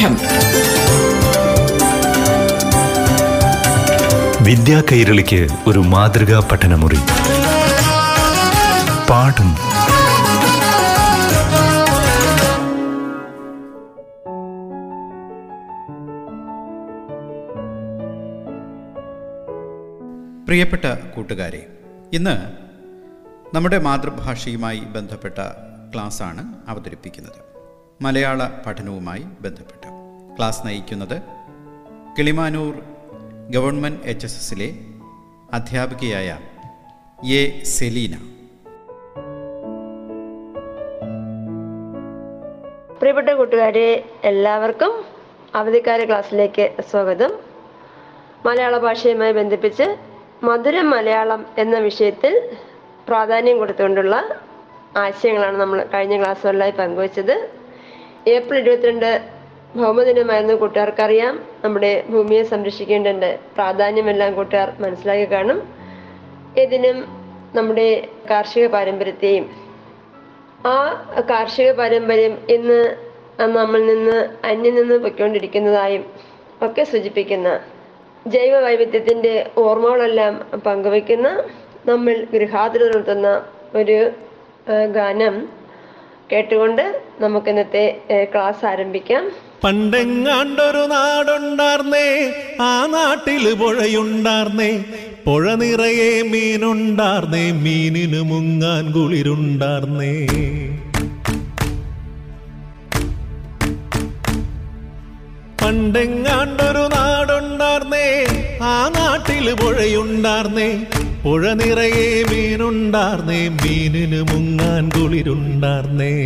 പാഠം വിദ്യാ കൈരളിക്ക് ഒരു മാതൃകാ പഠനമുറി. പാഠം. പ്രിയപ്പെട്ട കൂട്ടുകാരെ ഇന്ന് നമ്മുടെ മാതൃഭാഷയുമായി ബന്ധപ്പെട്ട ക്ലാസ്സാണ് അവതരിപ്പിക്കുന്നത്. മലയാള പഠനവുമായി ബന്ധപ്പെട്ട്. ക്ലാസ് നയിക്കുന്നത് കിളിമാനൂർ ഗവൺമെന്റ് എച്ച് എസ് എസിലെ അധ്യാപികയായ എ സെലീന. പ്രിയപ്പെട്ട കൂട്ടുകാരെ എല്ലാവർക്കും അവധിക്കാല ക്ലാസ്സിലേക്ക് സ്വാഗതം. മലയാള ഭാഷയുമായി ബന്ധിപ്പിച്ച് മധുര മലയാളം എന്ന വിഷയത്തിൽ പ്രാധാന്യം കൊടുത്തുകൊണ്ടുള്ള ആശയങ്ങളാണ് നമ്മൾ കഴിഞ്ഞ ക്ലാസ്സുകളിലായി പങ്കുവച്ചത്. ഏപ്രിൽ ഇരുപത്തിരണ്ട് ഭൗമദിനമായിരുന്നു കൂട്ടുകാർക്കറിയാം. നമ്മുടെ ഭൂമിയെ സംരക്ഷിക്കേണ്ടതിന്റെ പ്രാധാന്യമെല്ലാം കൂട്ടുകാർ മനസ്സിലാക്കി കാണും. ഇതിനും നമ്മുടെ കാർഷിക പാരമ്പര്യത്തെയും ആ കാർഷിക പാരമ്പര്യം ഇന്ന് നമ്മൾ നിന്ന് അന്യം നിന്ന് പൊയ്ക്കൊണ്ടിരിക്കുന്നതായും ഒക്കെ സൂചിപ്പിക്കുന്ന ജൈവ വൈവിധ്യത്തിന്റെ ഓർമ്മകളെല്ലാം പങ്കുവെക്കുന്ന നമ്മൾ ഗൃഹാതിർ നിർത്തുന്ന ഒരു ഗാനം കേട്ടുകൊണ്ട് നമുക്ക് ഇന്നത്തെ ക്ലാസ് ആരംഭിക്കാം. പണ്ടെങ്ങാണ്ടൊരു നാടുണ്ടാർന്നേ ആ നാട്ടിൽ പുഴയുണ്ടാർന്നേ പുഴ നിറയെ മീനുണ്ടാർന്നേ മീനിന് മുങ്ങാൻ കുളിരുണ്ടാർന്നേ. പണ്ടെങ്ങാണ്ടൊരു നാടുണ്ടാർന്നേ ആ നാട്ടിൽ പുഴയുണ്ടാർന്നേ പുഴ നിറയെ മീനുണ്ടാർന്നേ മീനിന് മുങ്ങാൻ കുളിരുണ്ടാർന്നേ.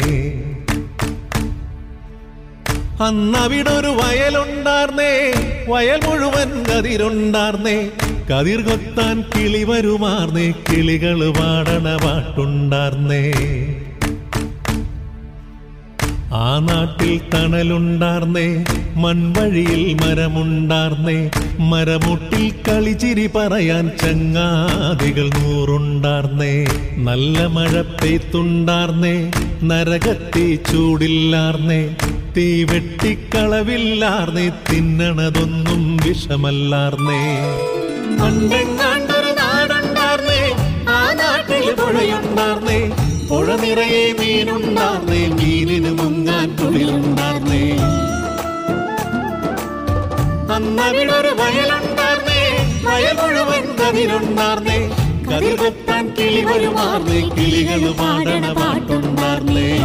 അന്നവിടൊരു വയലുണ്ടാർന്നേ വയൽ മുഴുവൻ കതിരുണ്ടാർന്നേ. കതിർ കൊത്താൻ കിളി വരുമാർന്നേ കിളികൾ വാടണ പാട്ടുണ്ടാർന്നേ. ആ നാട്ടിൽ തണലുണ്ടാർന്നേ മൺവഴിയിൽ മരമുണ്ടാർന്നേ മരമുട്ടിൽ കളിചിരി പറയാൻ ചങ്ങാതികൾ നൂറുണ്ടാർന്നേ നല്ല മഴ പെയ്ത്തുണ്ടാർന്നേ നരകത്തി ചൂടില്ലാർന്നേ തീ വെട്ടിക്കളവില്ലാർന്നേ തിന്നണതൊന്നും വിഷമല്ലാർന്നേ. ആ നാട്ടിൽ പുഴ നിറയെ മീനുണ്ടാർന്നേ മീനിന് മുങ്ങാൻ തുളിലുണ്ടാർന്നേ അന്നവിടൊരു വയലുണ്ടാർന്നേ. വയൽ മുഴുവൻ കതിരുണ്ടാർന്നേ കതിർ കൊത്താൻ കിളി വരുമാർന്നേ. കിളികൾ പാടണ പാട്ടുണ്ടാർന്നേ.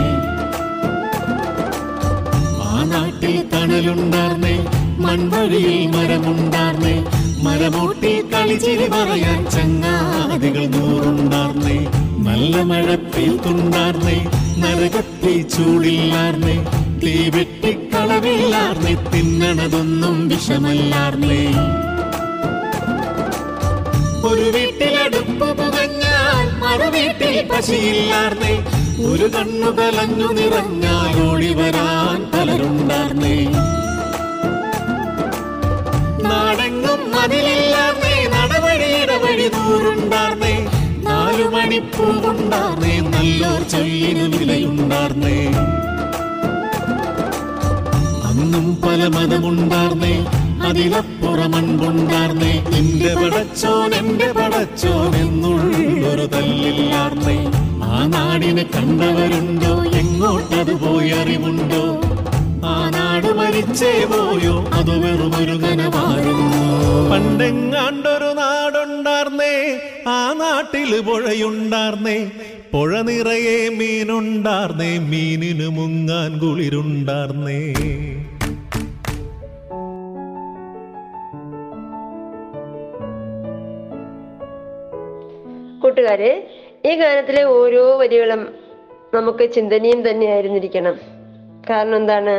ആ നാട്ടിൽ തണലുണ്ടാർന്നേ. മൺവഴിയിൽ മരമുണ്ടാർന്നേ. മരമൂട്ടിൽ കളിച്ചിരി പറയാൻ ചങ്ങാതികൾ നൂറുണ്ടാർന്നേ. നല്ല മഴ പെയ്ത്തുണ്ടാർന്നേ നരകത്തി ചൂടില്ലാർന്നേ തീ വെട്ടിക്കളവില്ലാർന്നേ തിന്നണതൊന്നും വിഷമല്ലാർന്നേ. ഒരു വീട്ടിലടുപ്പ് പുകഞ്ഞാൽ മറുവീട്ടിൽ പശിയില്ലാർന്നേ ഒരു കണ്ണു കലഞ്ഞു നിറഞ്ഞാൽ ഓടി വരാൻ പലരുണ്ടാർന്നേ. നാടെങ്ങും മതിലില്ലാർന്നേ നടവഴിയുടെ വഴി ദൂറുണ്ടാർന്നേ നാലു മണിപ്പൂവുണ്ടാർന്നേ നല്ലോർ ചൊല്ലിന് വിലയുണ്ടാർന്നേ. അന്നും പല മതമുണ്ടാർന്നേ അതിലപ്പുറമൺപുണ്ടാർന്നേ എന്റെ പടച്ചോൻ എന്റെ പടച്ചോൻ എന്നുള്ളൊരു തല്ലില്ലാർന്നേ. ആ നാടിനെ കണ്ടവരുണ്ടോ? എങ്ങോട്ടത് പോയി അറിവുണ്ടോ? ആ നാട് മരിച്ചേ പോയോ? അത് വെറുമൊരു നനവാരുന്നു പണ്ടെങ്ങാണ്ടൊരു നാടുണ്ടാർന്നേ ആ നാട്ടിൽ പുഴയുണ്ടാർന്നേ പുഴ നിറയെ മീനുണ്ടാർന്നേ മീനിന് മുങ്ങാൻ കുളിരുണ്ടാർന്നേ. കൂട്ടുകാരെ ഈ ഗാനത്തിലെ ഓരോ വരികളും നമുക്ക് ചിന്തനീയം തന്നെ ആയിരുന്നിരിക്കണം കാരണം എന്താണ്?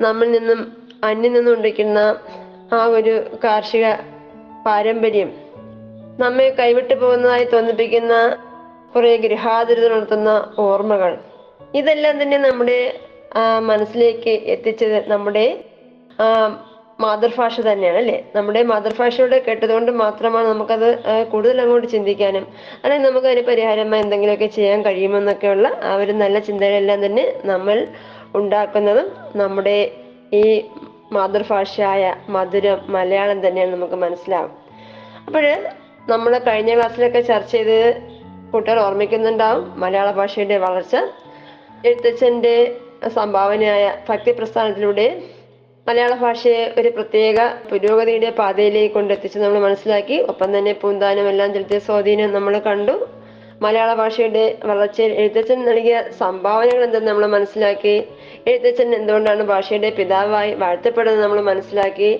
നമ്മിൽ നിന്നും അന്യം നിന്നും ഉണ്ടിക്കുന്ന ആ ഒരു കാർഷിക പാരമ്പര്യം നമ്മെ കൈവിട്ടു പോകുന്നതായി തോന്നിപ്പിക്കുന്ന കുറെ ഗൃഹാതുരത നടത്തുന്ന ഓർമ്മകൾ. ഇതെല്ലാം തന്നെ നമ്മുടെ മനസ്സിലേക്ക് എത്തിച്ചത് നമ്മുടെ മാതൃഭാഷ തന്നെയാണ് അല്ലേ? നമ്മുടെ മാതൃഭാഷയുടെ കേട്ടതുകൊണ്ട് മാത്രമാണ് നമുക്കത് കൂടുതൽ അങ്ങോട്ട് ചിന്തിക്കാനും അല്ലെങ്കിൽ നമുക്ക് അതിന് പരിഹാരമായി എന്തെങ്കിലുമൊക്കെ ചെയ്യാൻ കഴിയുമെന്നൊക്കെയുള്ള ആ ഒരു നല്ല ചിന്തകളെല്ലാം തന്നെ നമ്മൾ ഉണ്ടാക്കുന്നതും നമ്മുടെ ഈ മാതൃഭാഷയായ മധുരം മലയാളം തന്നെയാണ് നമുക്ക് മനസ്സിലാവും. അപ്പോൾ നമ്മൾ കഴിഞ്ഞ ക്ലാസ്സിലൊക്കെ ചർച്ച ചെയ്ത് കൂട്ടുകാർ ഓർമ്മിക്കുന്നുണ്ടാവും മലയാള ഭാഷയുടെ വളർച്ച. എഴുത്തച്ഛന്റെ സംഭാവനയായ ഭക്തി പ്രസ്ഥാനത്തിലൂടെ മലയാള ഭാഷയെ ഒരു പ്രത്യേക പുരോഗതിയുടെ പാതയിലേക്ക് കൊണ്ടെത്തിച്ച് നമ്മൾ മനസ്സിലാക്കി. ഒപ്പം തന്നെ പൂന്താനം എല്ലാം ചെലുത്തിയ സ്വാധീനം നമ്മൾ കണ്ടു. മലയാള ഭാഷയുടെ വളർച്ചയിൽ എഴുത്തച്ഛൻ നൽകിയ സംഭാവനകൾ എന്തെന്ന് നമ്മൾ മനസ്സിലാക്കി. എഴുത്തച്ഛൻ എന്തുകൊണ്ടാണ് ഭാഷയുടെ പിതാവായി വാഴ്ത്തപ്പെടുന്നത് നമ്മൾ മനസ്സിലാക്കി.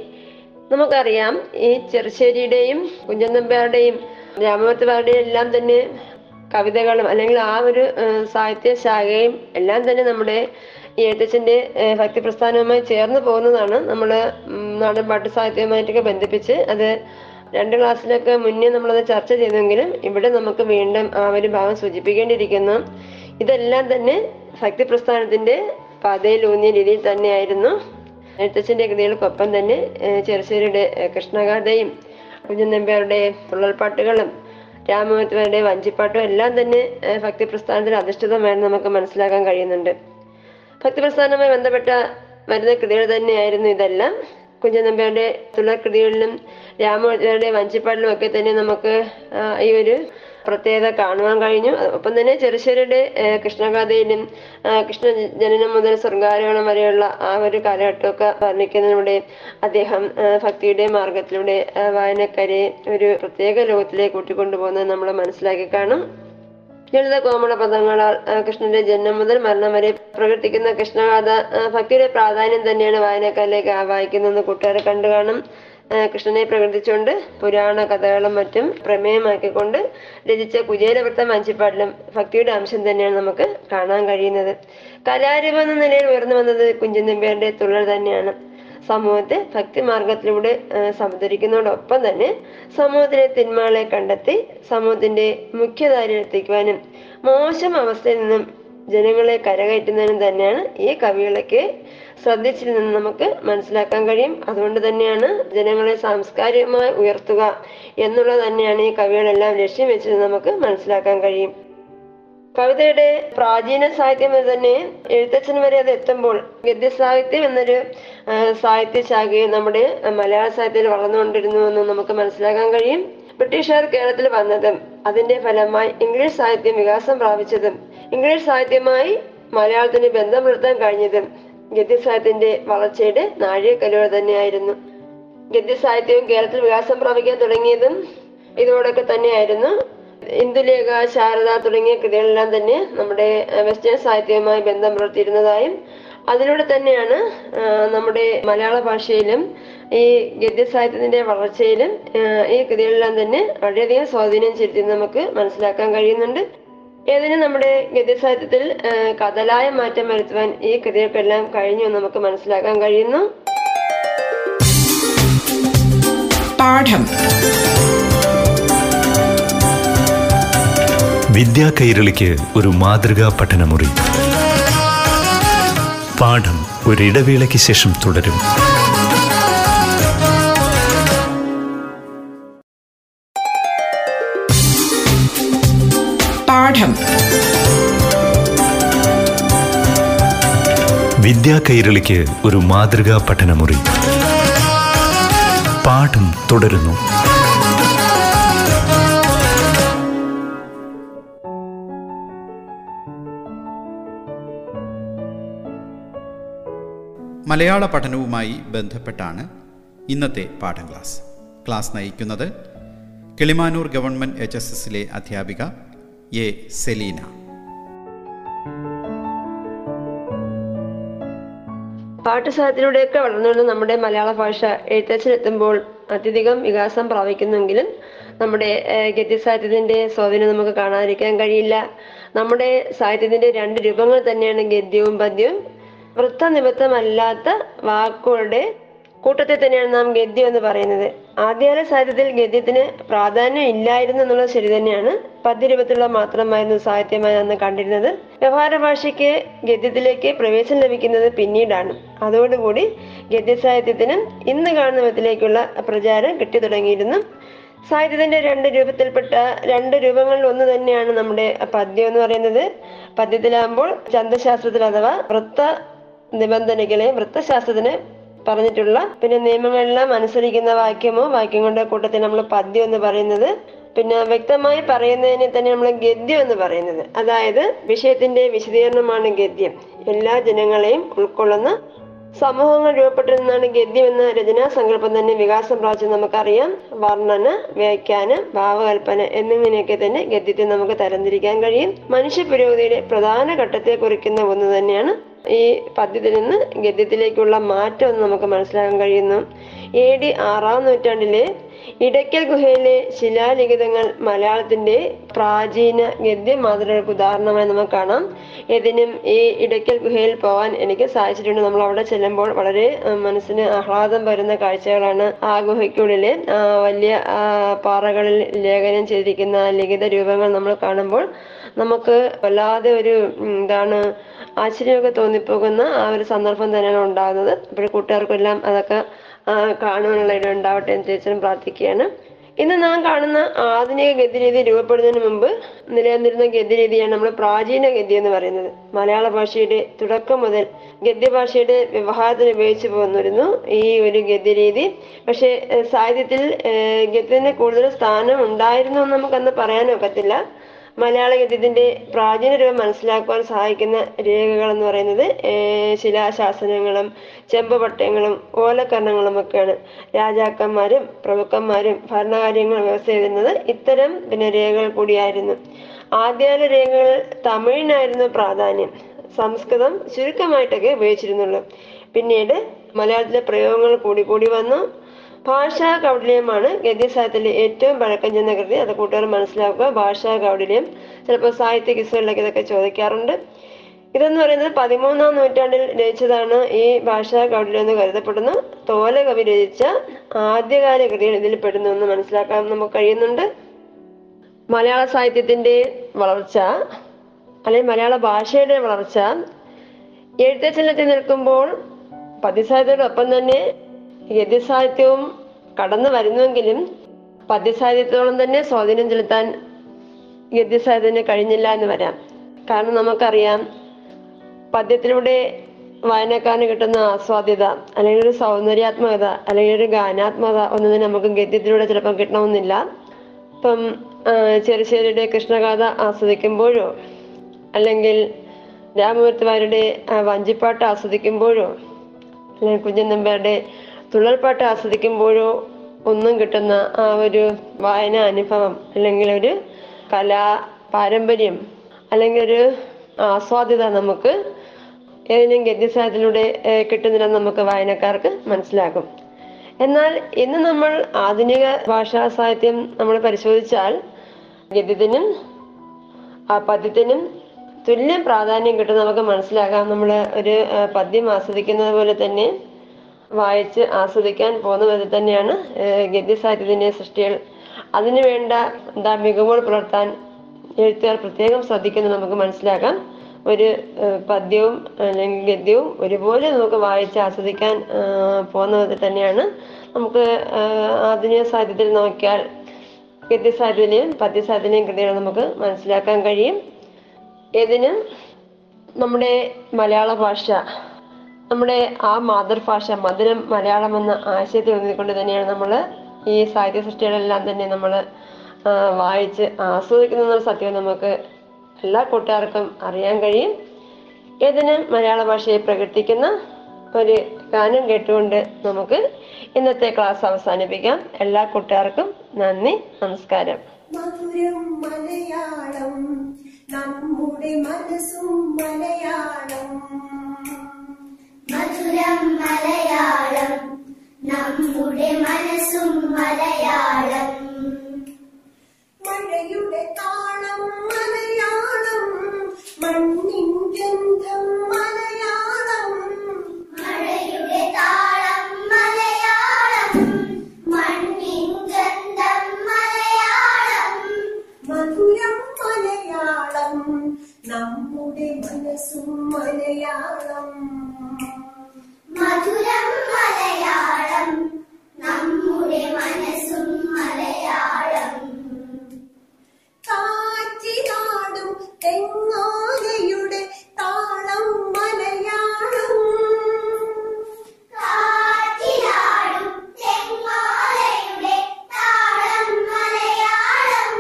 നമുക്കറിയാം ഈ ചെറുശ്ശേരിയുടെയും കുഞ്ചൻ നമ്പ്യാരുടെയും രാമവത്തുകാരുടെയും എല്ലാം തന്നെ കവിതകളും അല്ലെങ്കിൽ ആ ഒരു സാഹിത്യ ശാഖയും എല്ലാം തന്നെ നമ്മുടെ ഈ എഴുത്തച്ഛന്റെ ഭക്തി പ്രസ്ഥാനവുമായി ചേർന്ന് പോകുന്നതാണ് നമ്മൾ നാടൻ പാട്ട് സാഹിത്യവുമായിട്ടൊക്കെ ബന്ധിപ്പിച്ച് അത് രണ്ട് ക്ലാസ്സിലൊക്കെ മുന്നേ നമ്മളത് ചർച്ച ചെയ്തെങ്കിലും ഇവിടെ നമുക്ക് വീണ്ടും ആ ഒരു ഭാഗം സൂചിപ്പിക്കേണ്ടിയിരിക്കുന്നു. ഇതെല്ലാം തന്നെ ഭക്തി പ്രസ്ഥാനത്തിന്റെ പാതയിലൂന്നിയ രീതിയിൽ തന്നെയായിരുന്നു. എഴുത്തച്ഛന്റെ കൃതികൾക്കൊപ്പം തന്നെ ചെറുശ്ശേരിയുടെ കൃഷ്ണഗാഥയും കുഞ്ഞൻ നമ്പ്യാരുടെ തുള്ളൽപ്പാട്ടുകളും രാമമൂർത്തിമാരുടെ വഞ്ചിപ്പാട്ടും എല്ലാം തന്നെ ഭക്തിപ്രസ്ഥാനത്തിൽ ഭക്തി പ്രസ്ഥാനത്തിൽ അധിഷ്ഠിതമായെന്ന് നമുക്ക് മനസ്സിലാക്കാൻ കഴിയുന്നുണ്ട്. ഭക്തി പ്രസ്ഥാനവുമായി ബന്ധപ്പെട്ട വരുന്ന കൃതികൾ തന്നെയായിരുന്നു ഇതെല്ലാം. കുഞ്ചൻ നമ്പ്യാരുടെ തുള്ളൽകൃതികളിലും രാമമൂർത്തിമാരുടെ വഞ്ചിപ്പാട്ടിലും ഒക്കെ തന്നെ നമുക്ക് ഈ ഒരു പ്രത്യേകത കാണുവാൻ കഴിഞ്ഞു. ഒപ്പം തന്നെ ചെറുശ്ശേരിയുടെ കൃഷ്ണകഥയിലും കൃഷ്ണ ജനനം മുതൽ സ്വർഗാരോഹണം വരെയുള്ള ആ ഒരു കാലഘട്ടമൊക്കെ വർണിക്കുന്നതിലൂടെ അദ്ദേഹം ഭക്തിയുടെ മാർഗത്തിലൂടെ വായനക്കാരെ ഒരു പ്രത്യേക ലോകത്തിലേക്ക് കൂട്ടിക്കൊണ്ടുപോകുന്നത് നമ്മൾ മനസ്സിലാക്കി കാണും. ലളിത കോമള പദങ്ങളാൽ കൃഷ്ണന്റെ ജന്മം മുതൽ മരണം വരെ പ്രവർത്തിക്കുന്ന കൃഷ്ണഗാഥ ഭക്തിയുടെ പ്രാധാന്യം തന്നെയാണ് വായനക്കാരിലേക്ക് ആവാഹിക്കുന്നതെന്ന് കൂട്ടുകാരെ കണ്ടു കാണും. കൃഷ്ണനെ പ്രകൃതിച്ചുകൊണ്ട് പുരാണ കഥകളും മറ്റും പ്രമേയമാക്കിക്കൊണ്ട് രചിച്ച കുചേലവൃത്തം വഞ്ചിപ്പാട്ടിലും ഭക്തിയുടെ അംശം തന്നെയാണ് നമുക്ക് കാണാൻ കഴിയുന്നത്. കലാരൂപം എന്ന നിലയിൽ ഉയർന്നു വന്നത് കുഞ്ചൻ നമ്പ്യാരുടെ തുള്ളൽ തന്നെയാണ്. സമൂഹത്തെ ഭക്തി മാർഗത്തിലൂടെ സംതരിക്കുന്നതോടൊപ്പം തന്നെ സമൂഹത്തിലെ തിന്മകളെ കണ്ടെത്തി സമൂഹത്തിന്റെ മുഖ്യധാരയിൽ എത്തിക്കുവാനും മോശം അവസ്ഥയിൽ നിന്നും ജനങ്ങളെ കരകയറ്റുന്നതിനും തന്നെയാണ് ഈ കവികളൊക്കെ ശ്രദ്ധിച്ചിൽ നിന്ന് നമുക്ക് മനസ്സിലാക്കാൻ കഴിയും. അതുകൊണ്ട് തന്നെയാണ് ജനങ്ങളെ സാംസ്കാരികമായി ഉയർത്തുക എന്നുള്ളത് തന്നെയാണ് ഈ കവികളെല്ലാം ലക്ഷ്യം വെച്ചത് നമുക്ക് മനസ്സിലാക്കാൻ കഴിയും. കവിതയുടെ പ്രാചീന സാഹിത്യം തന്നെ എഴുത്തച്ഛൻ വരെ അത് എത്തുമ്പോൾ ഗദ്യസാഹിത്യം എന്നൊരു ആ, സാഹിത്യ ശാഖയും നമ്മുടെ മലയാള സാഹിത്യത്തിൽ വളർന്നുകൊണ്ടിരുന്നു എന്ന് നമുക്ക് മനസ്സിലാക്കാൻ കഴിയും. ബ്രിട്ടീഷുകാർ കേരളത്തിൽ വന്നതും അതിന്റെ ഫലമായി ഇംഗ്ലീഷ് സാഹിത്യം വികാസം പ്രാപിച്ചതും ഇംഗ്ലീഷ് സാഹിത്യമായി മലയാളത്തിന് ബന്ധം പുലർത്താൻ കഴിഞ്ഞതും ഗദ്യസാഹിത്യത്തിന്റെ വളർച്ചയുടെ നാഴികക്കല്ലുകൾ തന്നെയായിരുന്നു. ഗദ്യസാഹിത്യവും കേരളത്തിൽ വികാസം പ്രാപിക്കാൻ തുടങ്ങിയതും ഇതോടൊക്കെ തന്നെയായിരുന്നു. ഇന്ദുലേഖ ശാരദ തുടങ്ങിയ കൃതികളെല്ലാം തന്നെ നമ്മുടെ വെസ്റ്റേൺ സാഹിത്യവുമായി ബന്ധം പുലർത്തിയിരുന്നതായും അതിലൂടെ തന്നെയാണ് നമ്മുടെ മലയാള ഭാഷയിലും ഈ ഗദ്യസാഹിത്യത്തിന്റെ വളർച്ചയിലും ഈ കൃതികളെല്ലാം തന്നെ വളരെയധികം സ്വാധീനം ചെലുത്തി നമുക്ക് മനസ്സിലാക്കാൻ കഴിയുന്നുണ്ട്. ഏതിനും നമ്മുടെ ഗദ്യസാഹിത്യത്തിൽ കഥലായ മാറ്റം വരുത്തുവാൻ ഈ കൃതികൾക്കെല്ലാം കഴിഞ്ഞു എന്ന് നമുക്ക് മനസ്സിലാക്കാൻ കഴിയുന്നു? പാഠം. വിദ്യാ കൈരളിക്ക് ഒരു മാതൃകാ പഠനമുറി. പാഠം ഒരിടവേളയ്ക്ക് ശേഷം തുടരും. പാഠം വിദ്യാ കൈരളിക്ക് ഒരു മാതൃകാ പഠനമുറി. പാഠം തുടരുന്നു. മലയാള പഠനവുമായി ബന്ധപ്പെട്ടാണ് ഇന്നത്തെ പാഠം ക്ലാസ്. ക്ലാസ് നയിക്കുന്നത് കിളിമാനൂർ ഗവൺമെന്റ് എച്ച് എസ് എസിലെ അധ്യാപിക എ സെലീന. പാഠശാലത്തിലൂടെയൊക്കെ വളർന്നു വരുന്ന നമ്മുടെ മലയാള ഭാഷ എഴുത്തച്ഛനെത്തുമ്പോൾ അത്യധികം വികാസം പ്രാപിക്കുന്നെങ്കിലും നമ്മുടെ ഗദ്യ ഗദ്യസാഹിത്യത്തിന്റെ സ്വാധീനം നമുക്ക് കാണാതിരിക്കാൻ കഴിയില്ല. നമ്മുടെ സാഹിത്യത്തിന്റെ രണ്ട് രൂപങ്ങൾ തന്നെയാണ് ഗദ്യവും പദ്യവും. വൃത്തനിമിത്തമല്ലാത്ത വാക്കുകളുടെ കൂട്ടത്തെ തന്നെയാണ് നാം ഗദ്യം എന്ന് പറയുന്നത്. ആദ്യകാല സാഹിത്യത്തിൽ ഗദ്യത്തിന് പ്രാധാന്യം ഇല്ലായിരുന്നു എന്നുള്ളത് ശരി തന്നെയാണ്. പദ്യരൂപത്തിലുള്ള മാത്രമായിരുന്നു സാഹിത്യമായി അന്ന് കണ്ടിരുന്നത്. വ്യവഹാര ഭാഷയ്ക്ക് ഗദ്യത്തിലേക്ക് പ്രവേശനം ലഭിക്കുന്നത് പിന്നീടാണ്. അതോടുകൂടി ഗദ്യ സാഹിത്യത്തിന് ഇന്ന് കാണുന്ന വിധത്തിലേക്കുള്ള പ്രചാരം കിട്ടി തുടങ്ങിയിരുന്നു. സാഹിത്യത്തിന്റെ രണ്ട് രൂപത്തിൽപ്പെട്ട രണ്ട് രൂപങ്ങളിൽ ഒന്ന് തന്നെയാണ് നമ്മുടെ പദ്യം എന്ന് പറയുന്നത്. പദ്യത്തിലാകുമ്പോൾ ചന്തശാസ്ത്രത്തിൽ അഥവാ വൃത്ത നിബന്ധനകളെ വൃത്തശാസ്ത്രത്തിന് പറഞ്ഞിട്ടുള്ള. പിന്നെ നിയമങ്ങളെല്ലാം അനുസരിക്കുന്ന വാക്യമോ വാക്യങ്ങളുടെ കൂട്ടത്തിൽ നമ്മൾ പദ്യം എന്ന് പറയുന്നത്. പിന്നെ വ്യക്തമായി പറയുന്നതിനെ തന്നെ നമ്മൾ ഗദ്യം എന്ന് പറയുന്നത്. അതായത് വിഷയത്തിന്റെ വിശദീകരണമാണ് ഗദ്യം. എല്ലാ ജനങ്ങളെയും ഉൾക്കൊള്ളുന്ന സമൂഹങ്ങൾ രൂപപ്പെട്ടിരുന്നാണ് ഗദ്യം എന്ന രചനാ സങ്കല്പം തന്നെ. വികാസം പ്രാപിച്ചത് നമുക്കറിയാം. വർണന വ്യാഖ്യാനം ഭാവകൽപ്പന എന്നിങ്ങനെയൊക്കെ തന്നെ ഗദ്യത്തെ നമുക്ക് തരംതിരിക്കാൻ കഴിയും. മനുഷ്യ പുരോഗതിയുടെ പ്രധാന ഘട്ടത്തെ കുറിക്കുന്ന ഒന്ന് തന്നെയാണ് ഈ പദ്യത്തിൽ നിന്ന് ഗദ്യത്തിലേക്കുള്ള മാറ്റം എന്ന് നമുക്ക് മനസ്സിലാക്കാൻ കഴിയുന്നു. എ ഡി ആറാം നൂറ്റാണ്ടിലെ ഇടയ്ക്കൽ ഗുഹയിലെ ശിലാലിഖിതങ്ങൾ മലയാളത്തിന്റെ പ്രാചീന ഗദ്യ മാതൃകൾക്ക് ഉദാഹരണമായി നമുക്ക് കാണാം. ഏതിനും ഈ ഇടയ്ക്കൽ ഗുഹയിൽ പോകാൻ എനിക്ക് സാധിച്ചിട്ടുണ്ട്. നമ്മൾ അവിടെ ചെല്ലുമ്പോൾ വളരെ മനസ്സിന് ആഹ്ലാദം വരുന്ന കാഴ്ചകളാണ് ആ ഗുഹയ്ക്കുള്ളിലെ വലിയ പാറകളിൽ ലേഖനം ചെയ്തിരിക്കുന്ന ലിഖിത രൂപങ്ങൾ നമ്മൾ കാണുമ്പോൾ നമുക്ക് വല്ലാതെ ഒരു എന്താണ് ആശ്ചര്യമൊക്കെ തോന്നിപ്പോകുന്ന ആ ഒരു സന്ദർഭം തന്നെയാണ് ഉണ്ടാകുന്നത്. അപ്പോൾ കൂട്ടുകാർക്കെല്ലാം അതൊക്കെ കാണുവാനുള്ള ഇടം ഉണ്ടാവട്ടെ എന്ന് ചേച്ചനും പ്രാർത്ഥിക്കുകയാണ്. ഇന്ന് നാം കാണുന്ന ആധുനിക ഗതിരീതി രൂപപ്പെടുന്നതിന് മുമ്പ് നിലനിന്നിരുന്ന ഗതിരീതിയാണ് നമ്മൾ പ്രാചീന ഗതി എന്ന് പറയുന്നത്. മലയാള ഭാഷയുടെ തുടക്കം മുതൽ ഗദ്യഭാഷയുടെ വ്യവഹാരത്തിന് ഉപയോഗിച്ചു പോന്നിരുന്നു ഈ ഒരു ഗദ്യരീതി. പക്ഷേ സാഹിത്യത്തിൽ ഗദ്യത്തിന് കൂടുതൽ സ്ഥാനം ഉണ്ടായിരുന്നു എന്ന് നമുക്കന്ന് പറയാനൊക്കത്തില്ല മലയാള ഗദ്യത്തിന്റെ പ്രാചീന രൂപം മനസ്സിലാക്കുവാൻ സഹായിക്കുന്ന രേഖകൾ എന്ന് പറയുന്നത് ശിലാശാസനങ്ങളും ചെമ്പുപട്ടയങ്ങളും ഓലക്കരണങ്ങളും ഒക്കെയാണ് രാജാക്കന്മാരും പ്രഭുക്കന്മാരും ഭരണകാര്യങ്ങൾ വ്യവസ്ഥ ചെയ്തിരുന്നത് ഇത്തരം പിന്നെ രേഖകൾ കൂടിയായിരുന്നു. ആദ്യകാല രേഖകൾ തമിഴിനായിരുന്നു പ്രാധാന്യം. സംസ്കൃതം ചുരുക്കമായിട്ടൊക്കെ ഉപയോഗിച്ചിരുന്നുള്ളൂ. പിന്നീട് മലയാളത്തിലെ പ്രയോഗങ്ങൾ കൂടി കൂടി വന്നു. ഭാഷാ കൗടില്യമാണ് ഗദ്യ സാഹിത്യത്തിലെ ഏറ്റവും പഴക്കം ചെന്ന കൃതി. അത് കൂട്ടുകാർ മനസ്സിലാക്കുക. ഭാഷാ കൗടില്യം ചിലപ്പോൾ സാഹിത്യ കിസുകളിലൊക്കെ ഇതൊക്കെ ചോദിക്കാറുണ്ട്. ഇതെന്ന് പറയുന്നത് പതിമൂന്നാം നൂറ്റാണ്ടിൽ രചിച്ചതാണ് ഈ ഭാഷാ കൗടില്യം എന്ന് കരുതപ്പെടുന്നു. തോല കവി രചിച്ച ആദ്യകാല കൃതികൾ ഇതിൽ പെടുന്നു എന്ന് മനസ്സിലാക്കാൻ നമുക്ക് കഴിയുന്നുണ്ട്. മലയാള സാഹിത്യത്തിന്റെ വളർച്ച അല്ലെങ്കിൽ മലയാള ഭാഷയുടെ വളർച്ച എഴുത്തച്ഛനത്തിൽ നിൽക്കുമ്പോൾ പദ്യസാഹിത്യത്തോടൊപ്പം തന്നെ ഗദ്യസാഹിത്യവും കടന്നു വരുന്നുവെങ്കിലും പദ്യസാഹിത്യത്തോളം തന്നെ സ്വാധീനം ചെലുത്താൻ ഗദ്യസാഹിത്യത്തിന് കഴിഞ്ഞില്ല എന്ന് വരാം. കാരണം നമുക്കറിയാം പദ്യത്തിലൂടെ വായനക്കാരന് കിട്ടുന്ന ആസ്വാദ്യത അല്ലെങ്കിൽ ഒരു സൗന്ദര്യാത്മകത അല്ലെങ്കിൽ ഒരു ഗാനാത്മകത ഒന്നും നമുക്ക് ഗദ്യത്തിലൂടെ ചിലപ്പോൾ കിട്ടണമെന്നില്ല. ഇപ്പം ചെറുശ്ശേരിയുടെ കൃഷ്ണഗാഥ ആസ്വദിക്കുമ്പോഴോ അല്ലെങ്കിൽ രാമമൂർത്തിമാരുടെ വഞ്ചിപ്പാട്ട് ആസ്വദിക്കുമ്പോഴോ അല്ലെങ്കിൽ കുഞ്ഞൻ നമ്പ്യാരുടെ തുള്ളൽപ്പാട്ട് ആസ്വദിക്കുമ്പോഴോ ഒന്നും കിട്ടുന്ന ആ ഒരു വായന അനുഭവം അല്ലെങ്കിൽ ഒരു കലാ പാരമ്പര്യം അല്ലെങ്കിൽ ഒരു ആസ്വാദ്യത നമുക്ക് ഏതെങ്കിലും ഗദ്യസാഹിത്യത്തിലൂടെ കിട്ടുന്നില്ലെന്ന് നമുക്ക് വായനക്കാർക്ക് മനസ്സിലാകും. എന്നാൽ ഇന്ന് നമ്മൾ ആധുനിക ഭാഷാ സാഹിത്യം നമ്മൾ പരിശോധിച്ചാൽ ഗദ്യത്തിനും ആ പദ്യത്തിനും തുല്യം പ്രാധാന്യം കിട്ടും നമുക്ക് മനസ്സിലാക്കാം നമ്മൾ ഒരു പദ്യം ആസ്വദിക്കുന്നത് പോലെ തന്നെ വായിച്ച് ആസ്വദിക്കാൻ പോകുന്ന വിധത്തിൽ തന്നെയാണ് ഗദ്യ ഗദ്യസാഹിത്യത്തിന്റെ സൃഷ്ടികൾ. അതിനു വേണ്ട എന്താ മികവുകൾ പുലർത്താൻ എഴുത്തുകാർ പ്രത്യേകം ശ്രദ്ധിക്കുന്നത് നമുക്ക് മനസ്സിലാക്കാം. ഒരു പദ്യവും അല്ലെങ്കിൽ ഗദ്യവും ഒരുപോലെ നമുക്ക് വായിച്ച് ആസ്വദിക്കാൻ പോകുന്ന വിധത്തിൽ തന്നെയാണ് നമുക്ക് ആധുനിക സാഹിത്യത്തിൽ നോക്കിയാൽ ഗദ്യസാഹിത്യത്തിലെയും പദ്യസാഹിത്യത്തിലെയും കൃതികൾ നമുക്ക് മനസ്സിലാക്കാൻ കഴിയും. ഇതിന് നമ്മുടെ മലയാള ഭാഷ നമ്മുടെ ആ മാതൃഭാഷ മധുരം മലയാളം എന്ന ആശയത്തിൽ ഊന്നിക്കൊണ്ട് തന്നെയാണ് നമ്മൾ ഈ സാഹിത്യ സൃഷ്ടികളെല്ലാം തന്നെ നമ്മൾ വായിച്ച് ആസ്വദിക്കുന്ന സത്യം നമുക്ക് എല്ലാ കൂട്ടുകാർക്കും അറിയാൻ കഴിയും. ഇതിന് മലയാള ഭാഷയെ പ്രകീർത്തിക്കുന്ന ഒരു ഗാനം കേട്ടുകൊണ്ട് നമുക്ക് ഇന്നത്തെ ക്ലാസ് അവസാനിപ്പിക്കാം. എല്ലാ കൂട്ടുകാർക്കും നന്ദി നമസ്കാരം. മലയാളം നമ്മുടെ മനസ്സും മലയാളം. മധുരം മലയാളം. നമ്മുടെ മനസ്സും മലയാളം. മഴയുടെ താളം മലയാളം. മണ്ണിൻ ഗന്ധം മലയാളം. മഴയുടെ താളം മലയാളം. മണ്ണിൻ ഗന്ധം മലയാളം. മധുരം മലയാളം. നമ്മുടെ മനസ്സും മലയാളം. മധുരം മലയാളം. നമ്മുടെ മനസ്സും മലയാളം. കാറ്റിനാടും തെങ്ങോലയുടെ താളം മലയാളം. കാറ്റിനാടും തെങ്ങോലയുടെ താളം മലയാളം.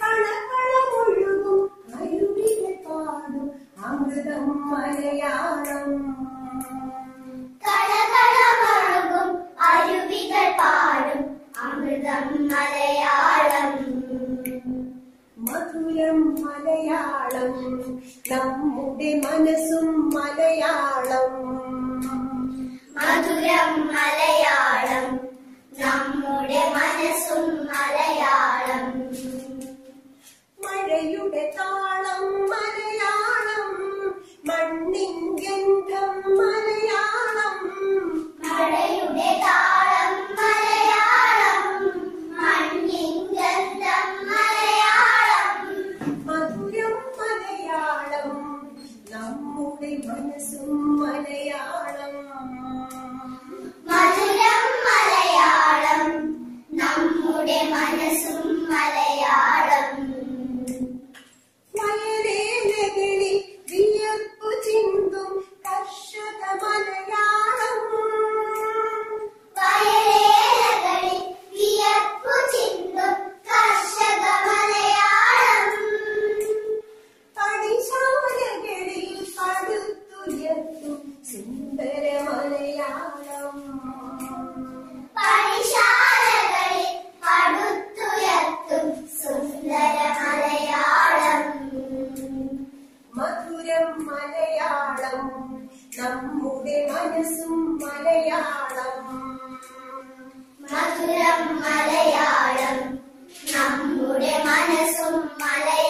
പണപഴമൊഴുകും മയൂരിനെ പാടും അമൃതം മലയാളം. പാടും അമൃതം മലയാളം. മധുരം മലയാളം നമ്മുടെ മനസ്സും മലയാളം. മധുരം മലയാളം നമ്മുടെ മനസ്സും മലയാളം. Summalai